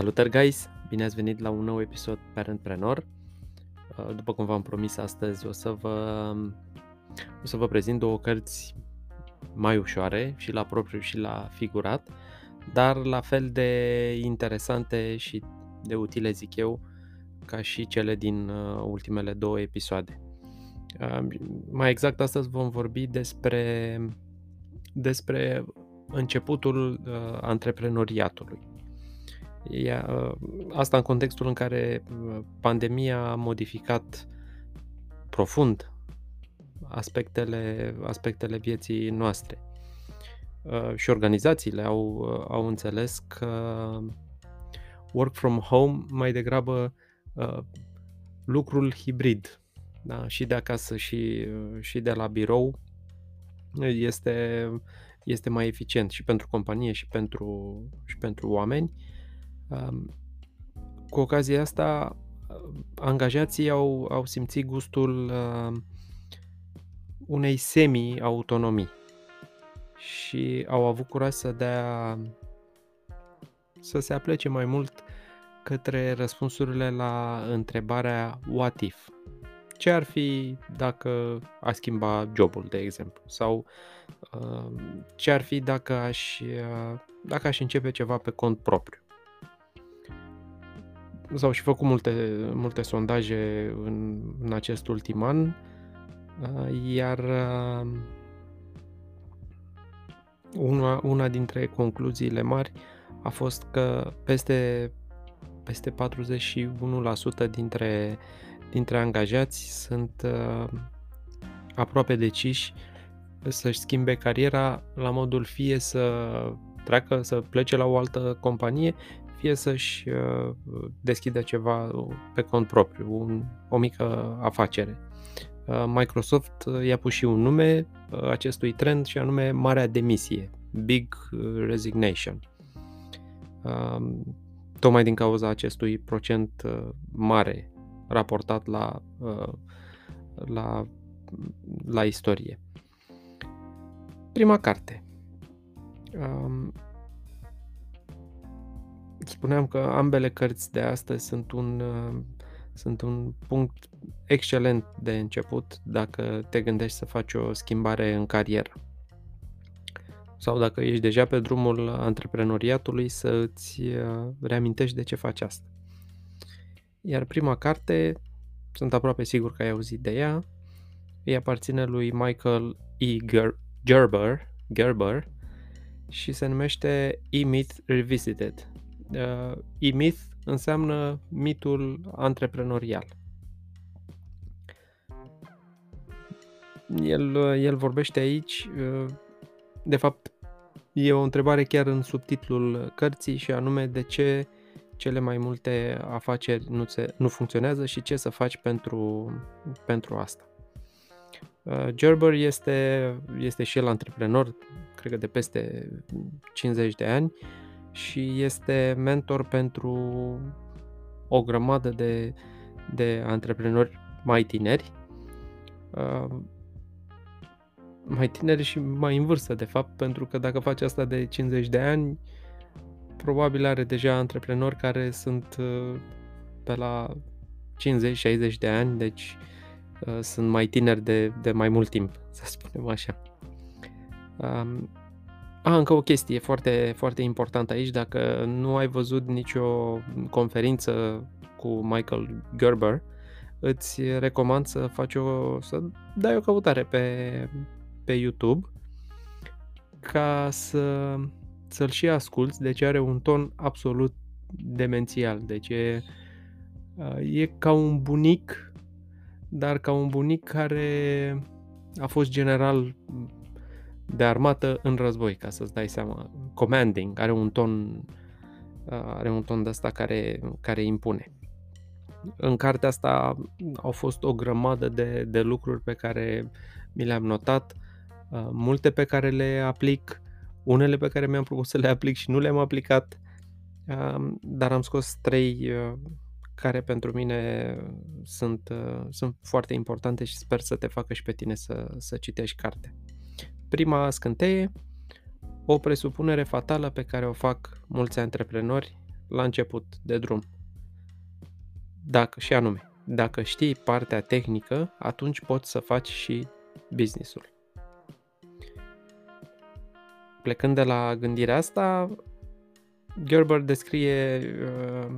Salutări guys! Bine ați venit la un nou episod Parentpreneur. Uh, după cum v-am promis astăzi, o să vă, o să vă prezint două cărți mai ușoare și la propriu și la figurat, dar la fel de interesante și de utile, zic eu, ca și cele din uh, ultimele două episoade. Uh, mai exact, astăzi vom vorbi despre, despre începutul antreprenoriatului Ea, asta în contextul în care pandemia a modificat profund aspectele, aspectele vieții noastre. Și organizațiile au, au înțeles că work from home mai degrabă lucrul hibrid, da? și de acasă și, și de la birou, este, este mai eficient și pentru companie și pentru, și pentru oameni cu ocazia asta, angajații au, au simțit gustul unei semi-autonomii și au avut curaj să dea să se aplece mai mult către răspunsurile la întrebarea what if. Ce ar fi dacă a schimba jobul, de exemplu? Sau uh, ce ar fi dacă aș, uh, dacă aș începe ceva pe cont propriu? S-au și făcut multe, multe sondaje în, în acest ultim an, uh, iar uh, una, una dintre concluziile mari a fost că peste, peste 41% dintre, dintre angajați sunt uh, aproape deciși să-și schimbe cariera la modul fie să treacă, să plece la o altă companie, fie să-și uh, deschidă ceva pe cont propriu, un, o mică afacere. Uh, Microsoft uh, i-a pus și un nume acestui trend și anume Marea Demisie, Big Resignation. Tocmai din cauza acestui procent mare raportat la, la, la istorie. Prima carte. Um, spuneam că ambele cărți de astăzi sunt un, uh, sunt un punct excelent de început dacă te gândești să faci o schimbare în carieră. Sau dacă ești deja pe drumul antreprenoriatului să îți uh, reamintești de ce faci asta. Iar prima carte, sunt aproape sigur că ai auzit de ea, îi aparține lui Michael E. Gerber, Gerber și se numește E-Myth Revisited uh, e-myth înseamnă mitul antreprenorial. El, el vorbește aici, uh, de fapt, e o întrebare chiar în subtitlul cărții și anume de ce cele mai multe afaceri nu, se, nu funcționează și ce să faci pentru, pentru asta. Uh, Gerber este, este și el antreprenor, cred că de peste 50 de ani și este mentor pentru o grămadă de, de antreprenori mai tineri, uh, mai tineri și mai în vârstă, de fapt, pentru că dacă face asta de 50 de ani, probabil are deja antreprenori care sunt uh, pe la 50-60 de ani, deci uh, sunt mai tineri de, de mai mult timp, să spunem așa. Um, a, încă o chestie foarte, foarte importantă aici, dacă nu ai văzut nicio conferință cu Michael Gerber, îți recomand să faci o, să dai o căutare pe, pe YouTube ca să, să-l și asculți, deci are un ton absolut demențial, deci e, e ca un bunic, dar ca un bunic care a fost general de armată în război, ca să-ți dai seama. Commanding, are un ton are un ton de asta care, care impune. În cartea asta au fost o grămadă de, de lucruri pe care mi le-am notat, multe pe care le aplic, unele pe care mi-am propus să le aplic și nu le-am aplicat, dar am scos trei care pentru mine sunt, sunt foarte importante și sper să te facă și pe tine să, să citești cartea. Prima scânteie, o presupunere fatală pe care o fac mulți antreprenori la început de drum. Dacă, și anume, dacă știi partea tehnică, atunci poți să faci și businessul. Plecând de la gândirea asta, Gerber descrie, uh,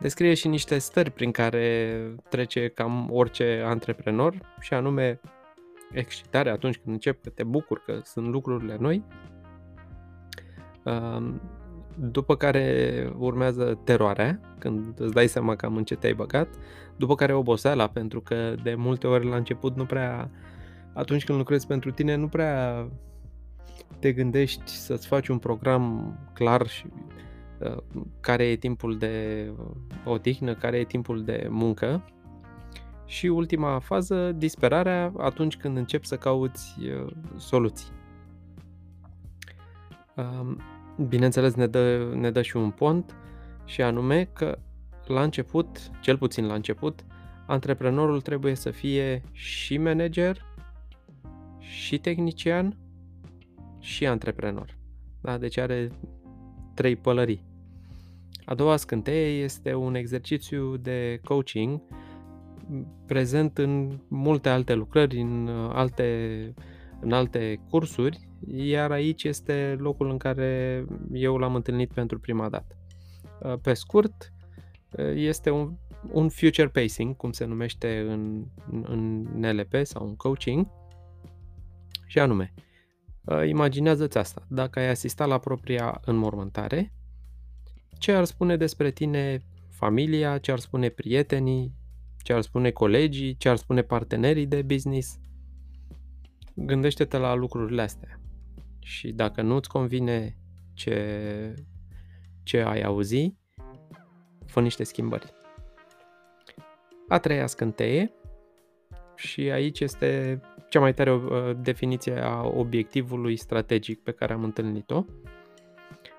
descrie și niște stări prin care trece cam orice antreprenor și anume excitare atunci când încep că te bucur că sunt lucrurile noi, uh, după care urmează teroarea, când îți dai seama cam în ce te-ai băgat, după care oboseala, pentru că de multe ori la început nu prea, atunci când lucrezi pentru tine, nu prea te gândești să-ți faci un program clar și uh, care e timpul de odihnă, care e timpul de muncă. Și ultima fază, disperarea, atunci când începi să cauți uh, soluții. Um, bineînțeles, ne dă, ne dă și un pont și anume că la început, cel puțin la început, antreprenorul trebuie să fie și manager, și tehnician, și antreprenor. Da? Deci are trei pălării. A doua scânteie este un exercițiu de coaching prezent în multe alte lucrări, în alte, în alte cursuri, iar aici este locul în care eu l-am întâlnit pentru prima dată. Pe scurt, este un, un future pacing, cum se numește în, în NLP sau în coaching, și anume, Uh, imaginează-ți asta. Dacă ai asistat la propria înmormântare, ce ar spune despre tine familia, ce ar spune prietenii, ce ar spune colegii, ce ar spune partenerii de business? Gândește-te la lucrurile astea. Și dacă nu-ți convine ce, ce ai auzi, fă niște schimbări. A treia scânteie și aici este cea mai tare uh, definiție a obiectivului strategic pe care am întâlnit-o.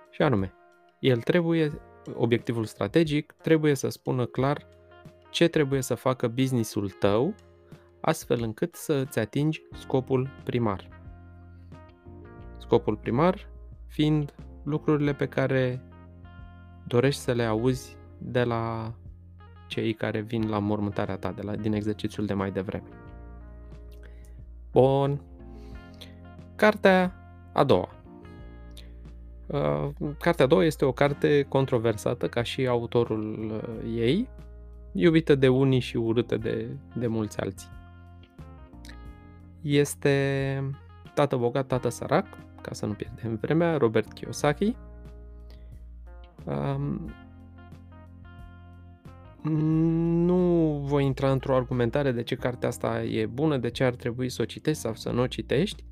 Și anume, el trebuie, obiectivul strategic trebuie să spună clar ce trebuie să facă businessul tău astfel încât să îți atingi scopul primar. Scopul primar fiind lucrurile pe care dorești să le auzi de la cei care vin la mormântarea ta de la, din exercițiul de mai devreme. Bun. Cartea a doua. Uh, cartea a doua este o carte controversată ca și autorul uh, ei, iubită de unii și urâtă de, de mulți alții. Este Tată bogat, tată sărac, ca să nu pierdem vremea, Robert Kiyosaki. Um, nu voi intra într-o argumentare de ce cartea asta e bună, de ce ar trebui să o citești sau să nu o citești.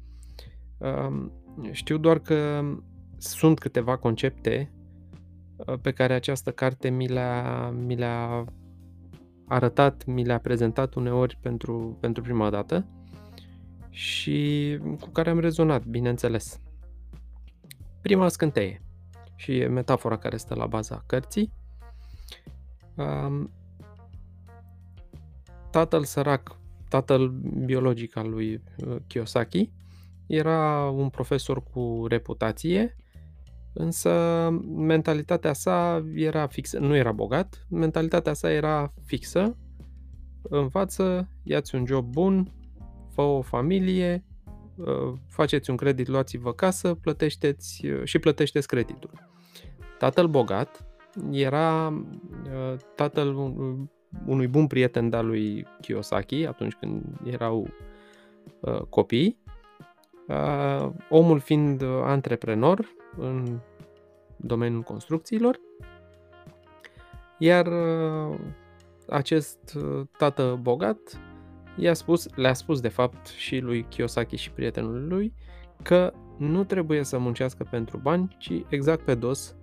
Știu doar că sunt câteva concepte uh, pe care această carte mi le-a, mi le-a arătat, mi le-a prezentat uneori pentru, pentru prima dată și cu care am rezonat, bineînțeles. Prima scânteie și e metafora care stă la baza cărții tatăl sărac, tatăl biologic al lui uh, Kiyosaki, era un profesor cu reputație, însă mentalitatea sa era fixă, nu era bogat, mentalitatea sa era fixă, învață, ia-ți un job bun, fă o familie, uh, faceți un credit, luați-vă casă, plătește-ți uh, și plătește creditul. Tatăl bogat era uh, tatăl unui bun prieten de-al lui Kiyosaki atunci când erau uh, copii, uh, omul fiind antreprenor în domeniul construcțiilor, iar acest tată bogat i-a spus, le-a spus de fapt și lui Kiyosaki și prietenului lui că nu trebuie să muncească pentru bani, ci exact pe dos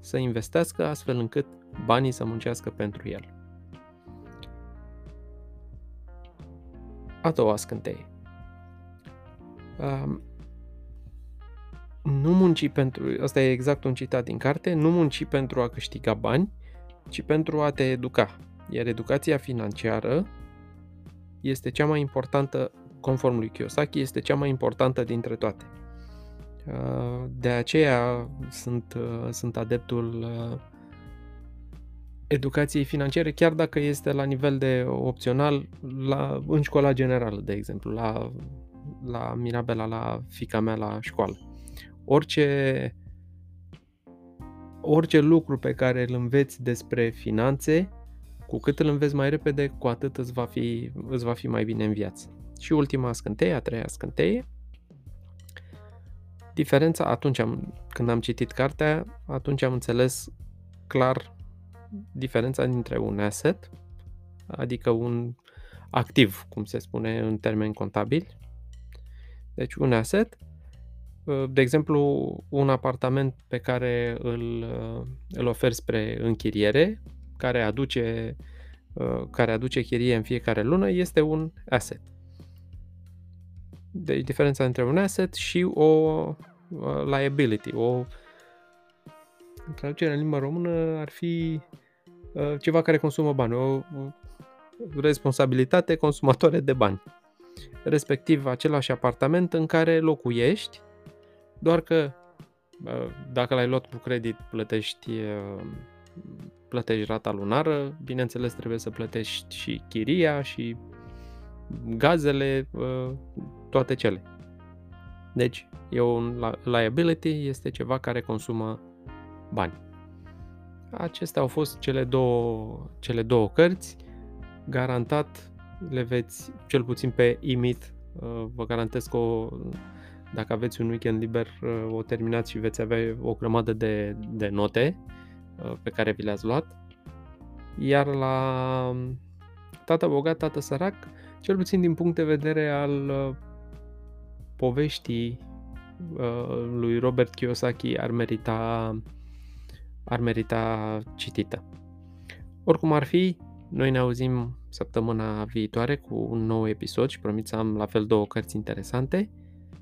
să investească astfel încât banii să muncească pentru el. A doua scânteie. Um, nu munci pentru, asta e exact un citat din carte, nu munci pentru a câștiga bani, ci pentru a te educa. Iar educația financiară este cea mai importantă, conform lui Kiyosaki, este cea mai importantă dintre toate. Uh, de aceea sunt, uh, sunt adeptul uh, educației financiare, chiar dacă este la nivel de opțional la, în școala generală, de exemplu, la, la Mirabela, la fica mea la școală. Orice, orice lucru pe care îl înveți despre finanțe, cu cât îl înveți mai repede, cu atât îți va fi, îți va fi mai bine în viață. Și ultima scânteie, a treia scânteie, diferența, atunci am, când am citit cartea, atunci am înțeles clar diferența dintre un asset, adică un activ, cum se spune în termeni contabili. Deci un asset, de exemplu, un apartament pe care îl, îl oferi spre închiriere, care aduce, care aduce chirie în fiecare lună, este un asset. Deci diferența între un asset și o liability, o traducere în limba română ar fi uh, ceva care consumă bani, o, o responsabilitate consumatoare de bani. Respectiv același apartament în care locuiești, doar că uh, dacă l-ai luat cu credit plătești uh, plătești rata lunară, bineînțeles trebuie să plătești și chiria și gazele, toate cele. Deci, e un liability, este ceva care consumă bani. Acestea au fost cele două, cele două cărți. Garantat le veți, cel puțin pe imit, uh, vă garantez că o, dacă aveți un weekend liber, uh, o terminați și veți avea o grămadă de, de note uh, pe care vi le-ați luat. Iar la um, Tată Bogat, Tată Sărac, cel puțin din punct de vedere al poveștii uh, lui Robert Kiyosaki ar merita, ar merita citită. Oricum ar fi, noi ne auzim săptămâna viitoare cu un nou episod și promit să am la fel două cărți interesante.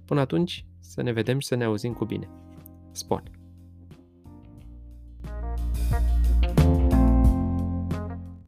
Până atunci, să ne vedem și să ne auzim cu bine. Spor!